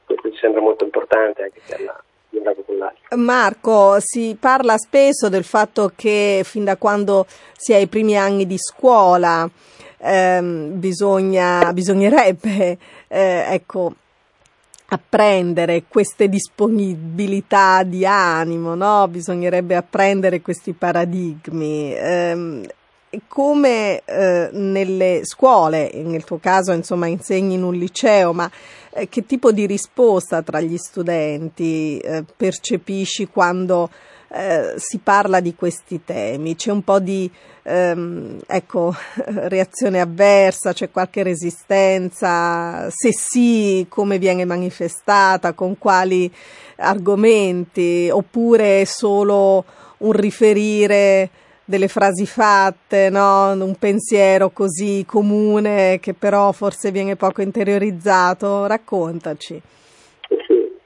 Speaker 8: questo ci sembra molto importante anche per la.
Speaker 3: Marco, si parla spesso del fatto che fin da quando si è ai primi anni di scuola ehm, bisogna, bisognerebbe eh, ecco, apprendere queste disponibilità di animo, no? bisognerebbe apprendere questi paradigmi. Ehm, come eh, nelle scuole, nel tuo caso insomma insegni in un liceo, ma eh, che tipo di risposta tra gli studenti eh, percepisci quando eh, si parla di questi temi? C'è un po' di ehm, ecco, (laughs) reazione avversa, c'è qualche resistenza? Se sì, come viene manifestata, con quali argomenti, oppure solo un riferire delle frasi fatte, no? un pensiero così comune che però forse viene poco interiorizzato. Raccontaci.
Speaker 8: Sì,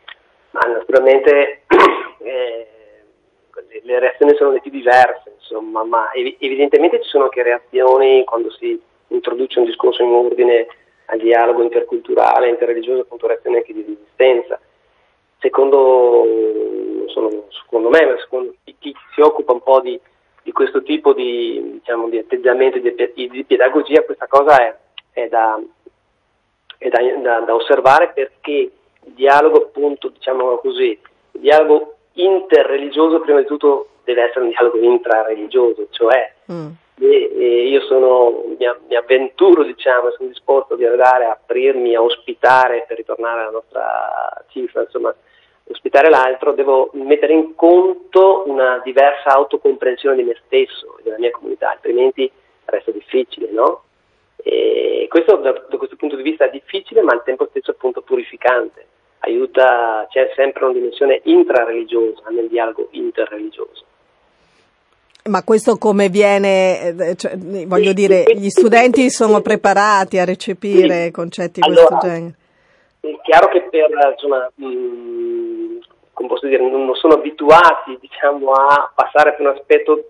Speaker 8: ma naturalmente (clears throat) eh, le reazioni sono le più diverse, insomma, ma ev- evidentemente ci sono anche reazioni quando si introduce un discorso in ordine al dialogo interculturale, interreligioso, appunto reazioni anche di resistenza. Secondo, sono, secondo me, secondo chi, chi si occupa un po' di di questo tipo di, diciamo, di atteggiamento di, di, pedagogia, questa cosa è, è, da, è da, da, da, osservare perché il dialogo, appunto, diciamo così, il dialogo interreligioso prima di tutto deve essere un dialogo intrareligioso, cioè mm. e, e io sono, mi, mi avventuro, diciamo, sono disposto a dialogare, a aprirmi, a ospitare, per ritornare alla nostra cifra, insomma, ospitare l'altro, devo mettere in conto una diversa autocomprensione di me stesso e della mia comunità, altrimenti resta difficile, no? E questo da, da, questo punto di vista è difficile, ma al tempo stesso appunto purificante. Aiuta, c'è sempre una dimensione intrareligiosa nel dialogo interreligioso.
Speaker 3: Ma questo come viene, eh, cioè, voglio dire, gli studenti sono preparati a recepire sì. concetti di
Speaker 8: allora,
Speaker 3: questo genere?
Speaker 8: È chiaro che per, insomma, mh, come posso dire, non sono abituati diciamo, a passare per un aspetto,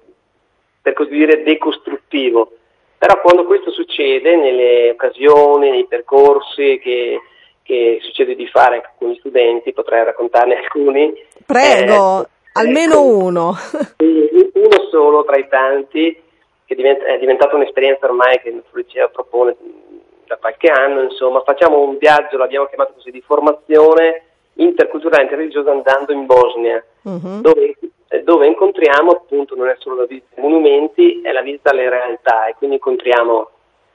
Speaker 8: per così dire, decostruttivo. Però quando questo succede, nelle occasioni, nei percorsi che, che succede di fare con gli studenti, potrei raccontarne alcuni.
Speaker 3: Prego, eh, almeno ecco, uno. (laughs)
Speaker 8: uno solo tra i tanti, che diventa, è diventata un'esperienza ormai che il liceo propone da qualche anno, insomma, facciamo un viaggio, l'abbiamo chiamato così, di formazione interculturale interreligiosa andando in Bosnia, uh-huh. dove, eh, dove, incontriamo appunto non è solo la visita ai monumenti, è la visita alle realtà e quindi incontriamo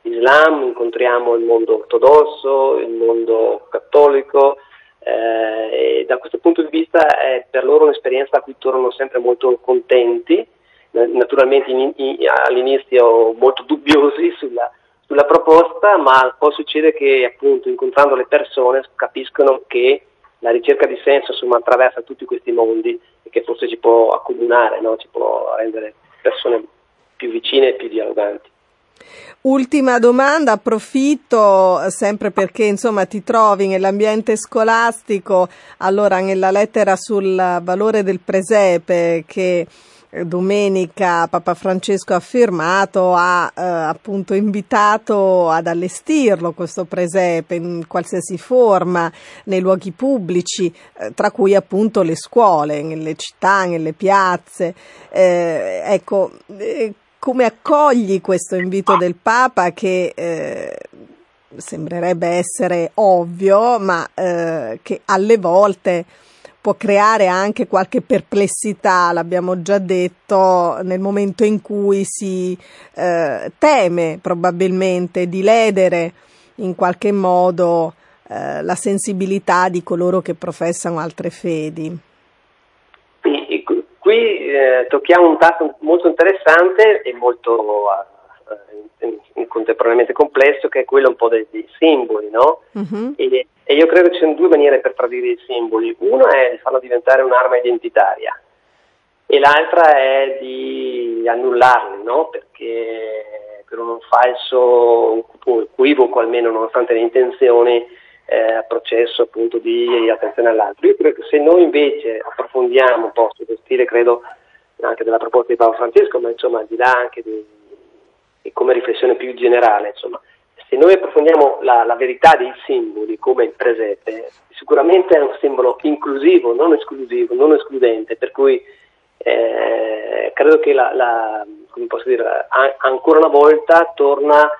Speaker 8: l'Islam, incontriamo il mondo ortodosso, il mondo cattolico eh, e da questo punto di vista è per loro un'esperienza a cui tornano sempre molto contenti, naturalmente in, in, all'inizio molto dubbiosi (laughs) sulla, sulla proposta, ma poi succede che appunto incontrando le persone capiscono che la ricerca di senso insomma, attraversa tutti questi mondi e che forse ci può accomunare, no? ci può rendere persone più vicine e più dialoganti.
Speaker 3: Ultima domanda, approfitto sempre perché insomma ti trovi nell'ambiente scolastico, allora nella lettera sul valore del presepe che domenica Papa Francesco ha firmato, ha eh, appunto invitato ad allestirlo questo presepe in qualsiasi forma nei luoghi pubblici, eh, tra cui appunto le scuole, nelle città, nelle piazze. Eh, ecco, eh, come accogli questo invito del Papa che eh, sembrerebbe essere ovvio, ma eh, che alle volte può creare anche qualche perplessità, l'abbiamo già detto, nel momento in cui si eh, teme probabilmente di ledere in qualche modo eh, la sensibilità di coloro che professano altre fedi.
Speaker 8: Qui eh, tocchiamo un tasto molto interessante e molto eh, contemporaneamente complesso che è quello un po' dei, dei simboli, no? Uh-huh. E, e, io credo che ci siano due maniere per tradire i simboli. Una è di farlo diventare un'arma identitaria e l'altra è di annullarli, no? Perché per un falso equivoco, almeno nonostante le intenzioni, eh, processo appunto di attenzione all'altro. Io credo che se noi invece approfondiamo un po' sullo stile, credo anche della proposta di Paolo Francesco, ma insomma al di là anche di, e come riflessione più generale, insomma, se noi approfondiamo la, la, verità dei simboli come il presepe, sicuramente è un simbolo inclusivo, non esclusivo, non escludente, per cui eh, credo che la, la, dire, a, ancora una volta torna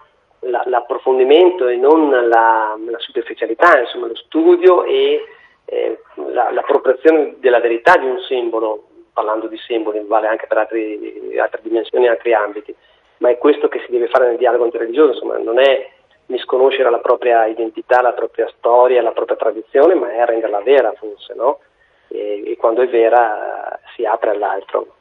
Speaker 8: la, l'approfondimento e non la, superficialità, insomma lo studio e eh, l'appropriazione della verità di un simbolo, parlando di simboli, vale anche per altri, altre dimensioni, altri ambiti, ma è questo che si deve fare nel dialogo interreligioso, insomma non è misconoscere la propria identità, la propria storia, la propria tradizione, ma è renderla vera forse, no? E, e quando è vera si apre all'altro.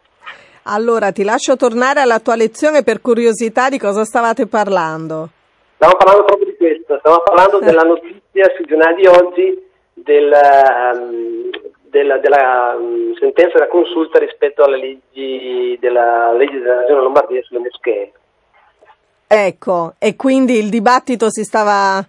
Speaker 3: Allora ti lascio tornare alla tua lezione per curiosità di cosa stavate parlando.
Speaker 8: Stiamo parlando proprio di questo, stiamo parlando della notizia sui giornali di oggi del, um, della, della um, sentenza della consulta rispetto alle leggi della legge della regione Lombardia sulle moschee.
Speaker 3: Ecco, e quindi il dibattito si stava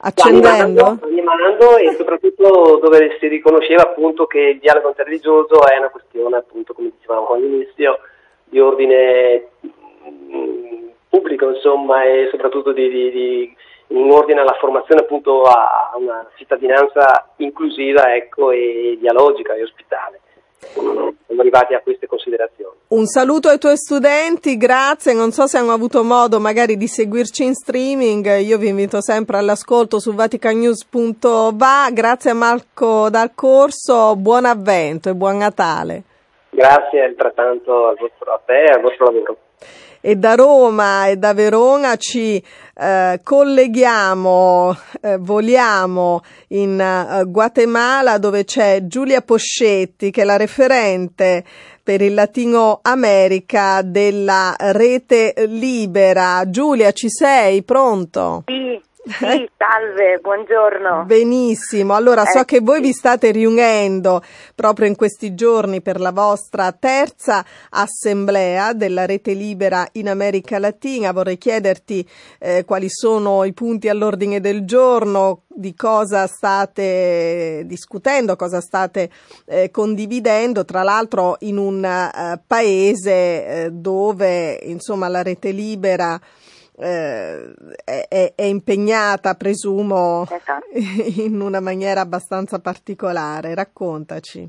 Speaker 3: accendendo?
Speaker 8: Animando, e soprattutto dove si riconosceva appunto che il dialogo interreligioso è una questione appunto, come dicevamo all'inizio, di ordine mm, pubblico insomma e soprattutto di, di, di, in ordine alla formazione appunto a una cittadinanza inclusiva ecco, e dialogica e ospitale siamo arrivati a queste considerazioni.
Speaker 3: Un saluto ai tuoi studenti, grazie. Non so se hanno avuto modo magari di seguirci in streaming. Io vi invito sempre all'ascolto su vaticanews.va. Grazie a Marco Dal Corso, buon avvento e buon Natale.
Speaker 8: Grazie altrettanto a te e al vostro lavoro
Speaker 3: e da Roma e da Verona ci eh, colleghiamo, eh, voliamo in eh, Guatemala dove c'è Giulia Poscetti che è la referente per il Latino America della rete libera. Giulia, ci sei? Pronto?
Speaker 9: Sì. Sì, salve, buongiorno.
Speaker 3: Benissimo, allora so eh, che voi vi state riunendo proprio in questi giorni per la vostra terza assemblea della rete libera in America Latina. Vorrei chiederti eh, quali sono i punti all'ordine del giorno, di cosa state discutendo, cosa state eh, condividendo, tra l'altro in un uh, paese eh, dove insomma la rete libera eh, è, è, impegnata, presumo, esatto. (laughs) in una maniera abbastanza particolare. Raccontaci.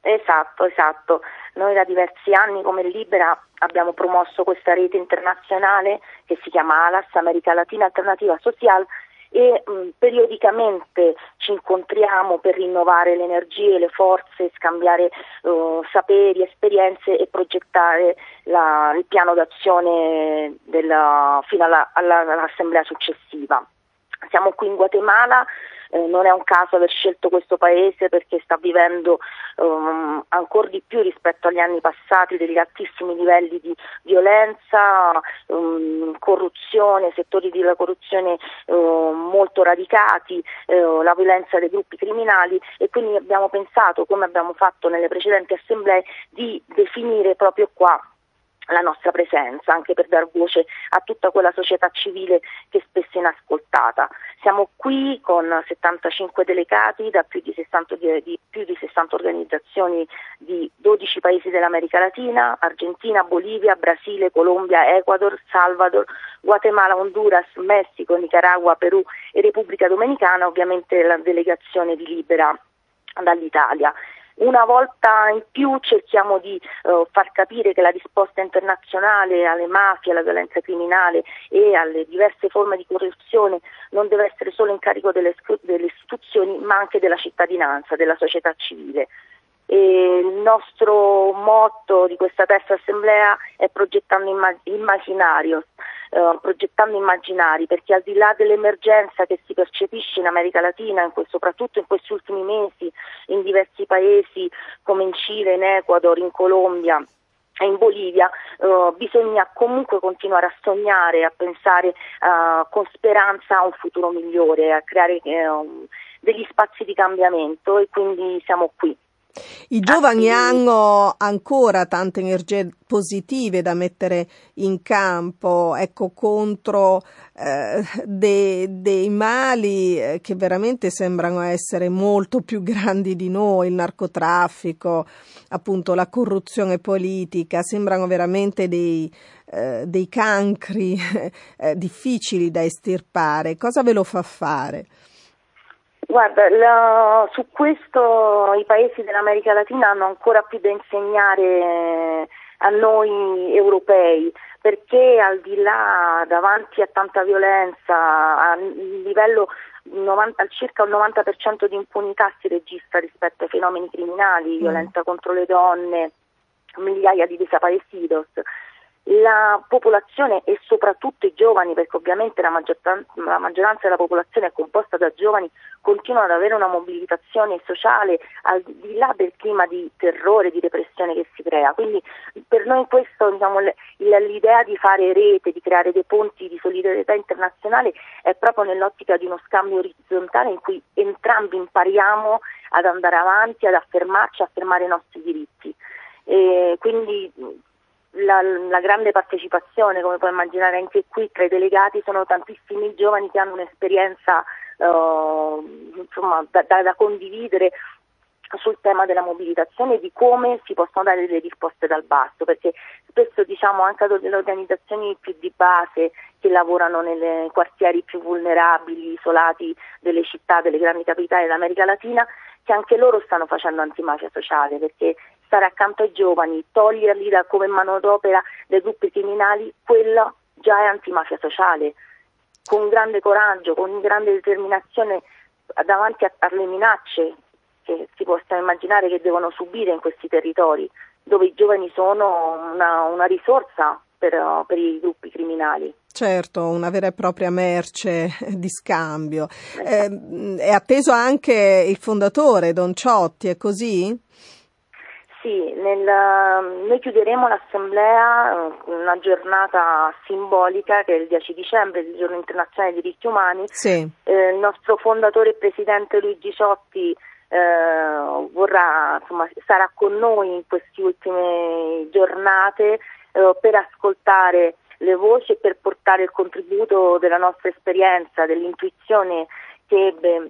Speaker 9: Esatto, esatto. Noi da diversi anni come Libera abbiamo promosso questa rete internazionale che si chiama ALAS, America Latina Alternativa Social, e mh, periodicamente ci incontriamo per rinnovare le energie, le forze, scambiare uh, saperi, esperienze e progettare la, il piano d'azione della, fino alla, alla, all'assemblea successiva. Siamo qui in Guatemala eh, non è un caso aver scelto questo paese perché sta vivendo um, ancora di più rispetto agli anni passati degli altissimi livelli di violenza, um, corruzione, settori della corruzione uh, molto radicati, uh, la violenza dei gruppi criminali e quindi abbiamo pensato, come abbiamo fatto nelle precedenti assemblee, di definire proprio qua la nostra presenza, anche per dar voce a tutta quella società civile che spesso è inascoltata. Siamo qui con 75 delegati da più di 60, di, di, più di 60 organizzazioni di 12 paesi dell'America Latina, Argentina, Bolivia, Brasile, Colombia, Ecuador, Salvador, Guatemala, Honduras, Messico, Nicaragua, Perù e Repubblica Dominicana, ovviamente la delegazione di Libera dall'Italia. Una volta in più cerchiamo di uh, far capire che la risposta internazionale alle mafie, alla violenza criminale e alle diverse forme di corruzione non deve essere solo in carico delle, delle istituzioni ma anche della cittadinanza, della società civile. E il nostro motto di questa terza assemblea è progettando immaginario, eh, progettando immaginari, perché al di là dell'emergenza che si percepisce in America Latina, in questo, soprattutto in questi ultimi mesi, in diversi paesi come in Cile, in Ecuador, in Colombia, e in Bolivia eh, bisogna comunque continuare a sognare, a pensare eh, con speranza a un futuro migliore, a creare eh, degli spazi di cambiamento e quindi siamo qui.
Speaker 3: I giovani hanno ancora tante energie positive da mettere in campo, ecco, contro eh, dei, dei mali eh, che veramente sembrano essere molto più grandi di noi, il narcotraffico, appunto la corruzione politica, sembrano veramente dei, eh, dei cancri (laughs) eh, difficili da estirpare. Cosa ve lo fa fare?
Speaker 9: Guarda, la, su questo i paesi dell'America Latina hanno ancora più da insegnare a noi europei, perché al di là, davanti a tanta violenza, a livello 90, circa il 90% di impunità si registra rispetto ai fenomeni criminali, mm. violenza contro le donne, migliaia di desaparecidos la popolazione e soprattutto i giovani, perché ovviamente la, la, maggioranza della popolazione è composta da giovani, continuano ad avere una mobilitazione sociale al di là del clima di terrore, di repressione che si crea. Quindi per noi questo, diciamo, l'idea di fare rete, di creare dei ponti di solidarietà internazionale è proprio nell'ottica di uno scambio orizzontale in cui entrambi impariamo ad andare avanti, ad affermarci, a affermare i nostri diritti. E quindi la, la, grande partecipazione, come puoi immaginare anche qui tra i delegati sono tantissimi giovani che hanno un'esperienza uh, insomma, da, da, da, condividere sul tema della mobilitazione e di come si possono dare delle risposte dal basso, perché spesso diciamo anche alle organizzazioni più di base che lavorano nei quartieri più vulnerabili, isolati delle città, delle grandi capitali dell'America Latina, che anche loro stanno facendo antimafia sociale, perché stare accanto ai giovani, toglierli da, come manodopera dai gruppi criminali, quello già è antimafia sociale. Con grande coraggio, con grande determinazione davanti a, alle minacce che si possano immaginare che devono subire in questi territori, dove i giovani sono una, una risorsa per, per, i gruppi criminali.
Speaker 3: Certo, una vera e propria merce di scambio. Eh, è atteso anche il fondatore Don Ciotti, è così?
Speaker 9: Sì, nel, noi chiuderemo l'assemblea, una giornata simbolica che è il 10 dicembre, il giorno internazionale dei diritti umani.
Speaker 3: Sì.
Speaker 9: Eh, il nostro fondatore e presidente Luigi Ciotti eh, vorrà, insomma, sarà con noi in queste ultime giornate eh, per ascoltare le voci e per portare il contributo della nostra esperienza, dell'intuizione che ebbe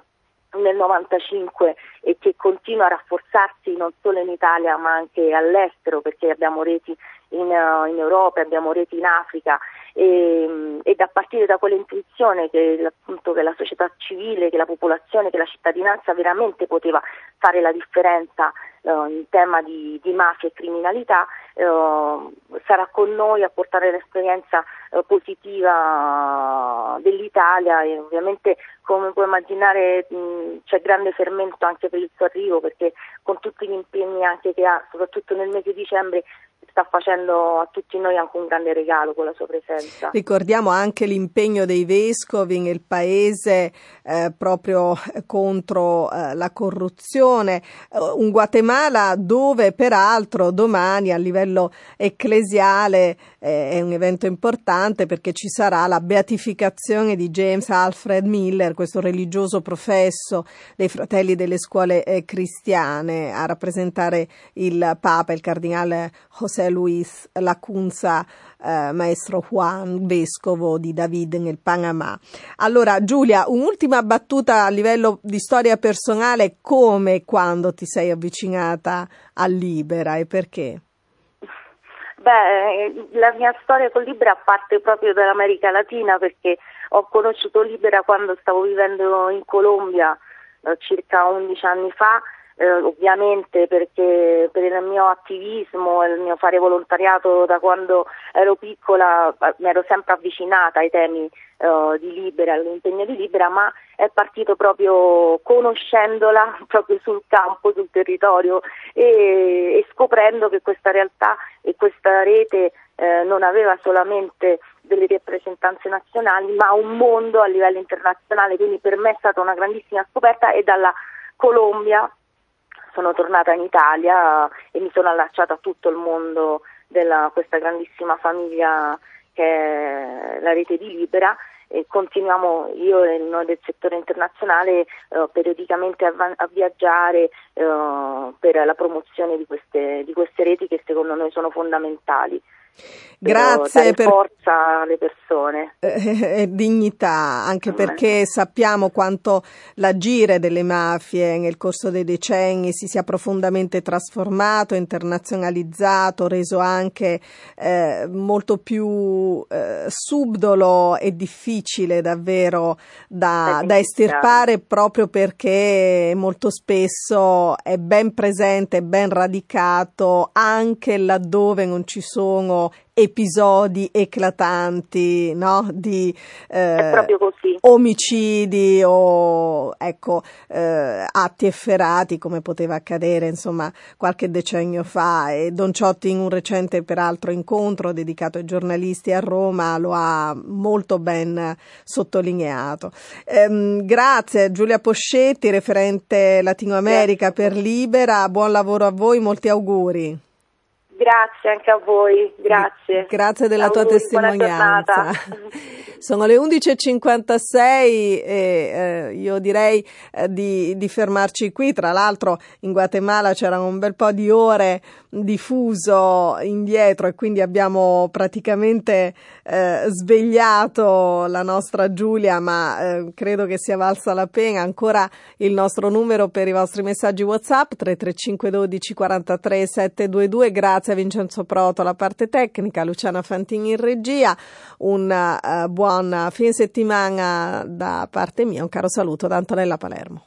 Speaker 9: nel 95 e che continua a rafforzarsi non solo in Italia ma anche all'estero perché abbiamo reti in, uh, in Europa, abbiamo reti in Africa e, ed a partire da quell'intuizione che, appunto, che la società civile, che la popolazione, che la cittadinanza veramente poteva fare la differenza uh, in tema di, di, mafia e criminalità, uh, sarà con noi a portare l'esperienza positiva dell'Italia. E ovviamente come puoi immaginare mh, c'è grande fermento anche per il suo arrivo perché con tutti gli impegni anche che ha, soprattutto nel mese di dicembre, sta facendo a tutti noi anche un grande regalo con la sua presenza.
Speaker 3: Ricordiamo anche l'impegno dei vescovi nel paese eh, proprio contro eh, la corruzione, eh, un Guatemala dove peraltro domani a livello ecclesiale eh, è un evento importante perché ci sarà la beatificazione di James Alfred Miller, questo religioso professo dei fratelli delle scuole eh, cristiane, a rappresentare il Papa, il cardinale José Luis Lacunza, eh, maestro Juan, vescovo di David nel Panama. Allora, Giulia, un'ultima battuta a livello di storia personale, come e quando ti sei avvicinata a Libera e perché?
Speaker 9: Beh, la mia storia con Libera parte proprio dall'America Latina perché ho conosciuto Libera quando stavo vivendo in Colombia eh, circa 11 anni fa eh, ovviamente perché per il mio attivismo e il mio fare volontariato da quando ero piccola eh, mi ero sempre avvicinata ai temi eh, di Libera, all'impegno di Libera, ma è partito proprio conoscendola (laughs) proprio sul campo, sul territorio e, e scoprendo che questa realtà e questa rete eh, non aveva solamente delle rappresentanze nazionali ma un mondo a livello internazionale, quindi per me è stata una grandissima scoperta e dalla Colombia sono tornata in Italia e mi sono allacciata a tutto il mondo di questa grandissima famiglia che è la rete di Libera e continuiamo io e noi del settore internazionale eh, periodicamente a, a viaggiare eh, per la promozione di queste, di queste reti che secondo noi sono fondamentali.
Speaker 3: Grazie per
Speaker 9: forza alle persone. (laughs)
Speaker 3: e dignità, anche perché sappiamo quanto l'agire delle mafie nel corso dei decenni si sia profondamente trasformato, internazionalizzato, reso anche eh, molto più eh, subdolo e difficile davvero da, da estirpare proprio perché molto spesso è ben presente, ben radicato anche laddove non ci sono episodi eclatanti no? di
Speaker 9: eh,
Speaker 3: omicidi o ecco, eh, atti efferati come poteva accadere insomma qualche decennio fa e Don Ciotti in un recente peraltro incontro dedicato ai giornalisti a Roma lo ha molto ben sottolineato. Ehm, grazie Giulia Poscetti, referente Latino America per Libera, buon lavoro a voi, molti auguri.
Speaker 9: Grazie anche a voi, grazie.
Speaker 3: Grazie della Auguri, tua testimonianza. (laughs) Sono le 11.56 e eh, io direi eh, di, di, fermarci qui. Tra l'altro in Guatemala c'era un bel po' di ore di fuso indietro e quindi abbiamo praticamente eh, svegliato la nostra Giulia, ma eh, credo che sia valsa la pena. Ancora il nostro numero per i vostri messaggi WhatsApp 335 12 43 722. Grazie a Vincenzo Proto la parte tecnica, Luciana Fantini in regia. Un uh, buon fine settimana da parte mia, un caro saluto da Antonella Palermo.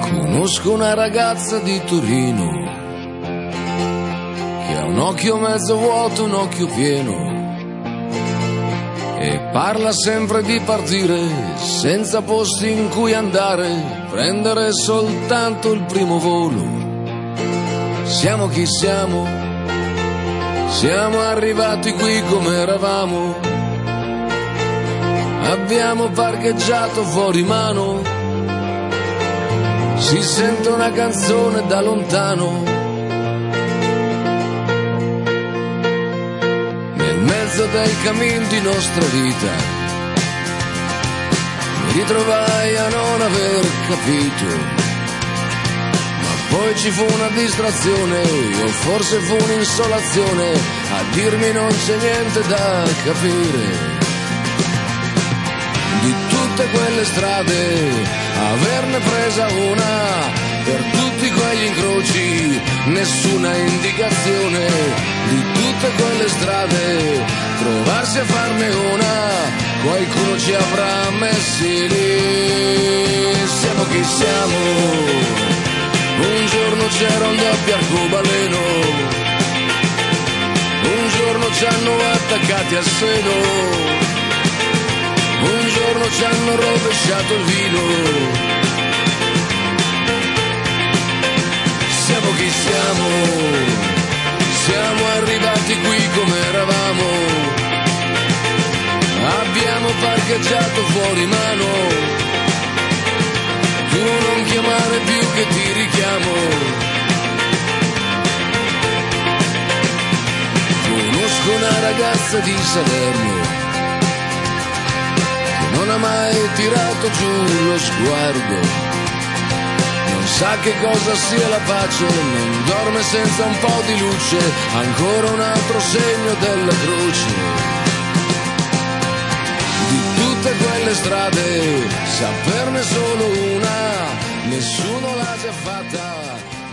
Speaker 10: Conosco una ragazza di Torino che ha un occhio mezzo vuoto, un occhio pieno e parla sempre di partire senza posti in cui andare, prendere soltanto il primo volo. Siamo chi siamo, siamo arrivati qui come eravamo. Abbiamo parcheggiato fuori mano, si sente una canzone da lontano mezzo del cammin di nostra vita. Mi ritrovai a non aver capito. Ma poi ci fu una distrazione, o forse fu un'insolazione, a dirmi non c'è niente da capire. Di tutte quelle strade, averne presa una per tutti quegli incroci, nessuna indicazione di tutte quelle strade, trovarsi a farne una, qualcuno ci avrà messi lì, siamo chi siamo, un giorno c'era un doppio arcobaleno, un giorno ci hanno attaccati al seno, un giorno ci hanno rovesciato il vino siamo, siamo arrivati qui come eravamo, abbiamo parcheggiato fuori mano, tu non chiamare più che ti richiamo. Conosco una ragazza di Salerno che non ha mai tirato giù lo sguardo sa che cosa sia la pace, non dorme senza un po' di luce, ancora un altro segno della croce. Di tutte quelle strade, saperne solo una, nessuno l'ha già fatta,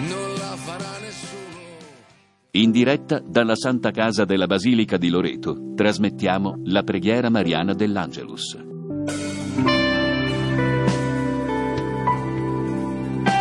Speaker 10: non la farà nessuno.
Speaker 7: In diretta dalla Santa Casa della Basilica di Loreto trasmettiamo la preghiera mariana dell'Angelus.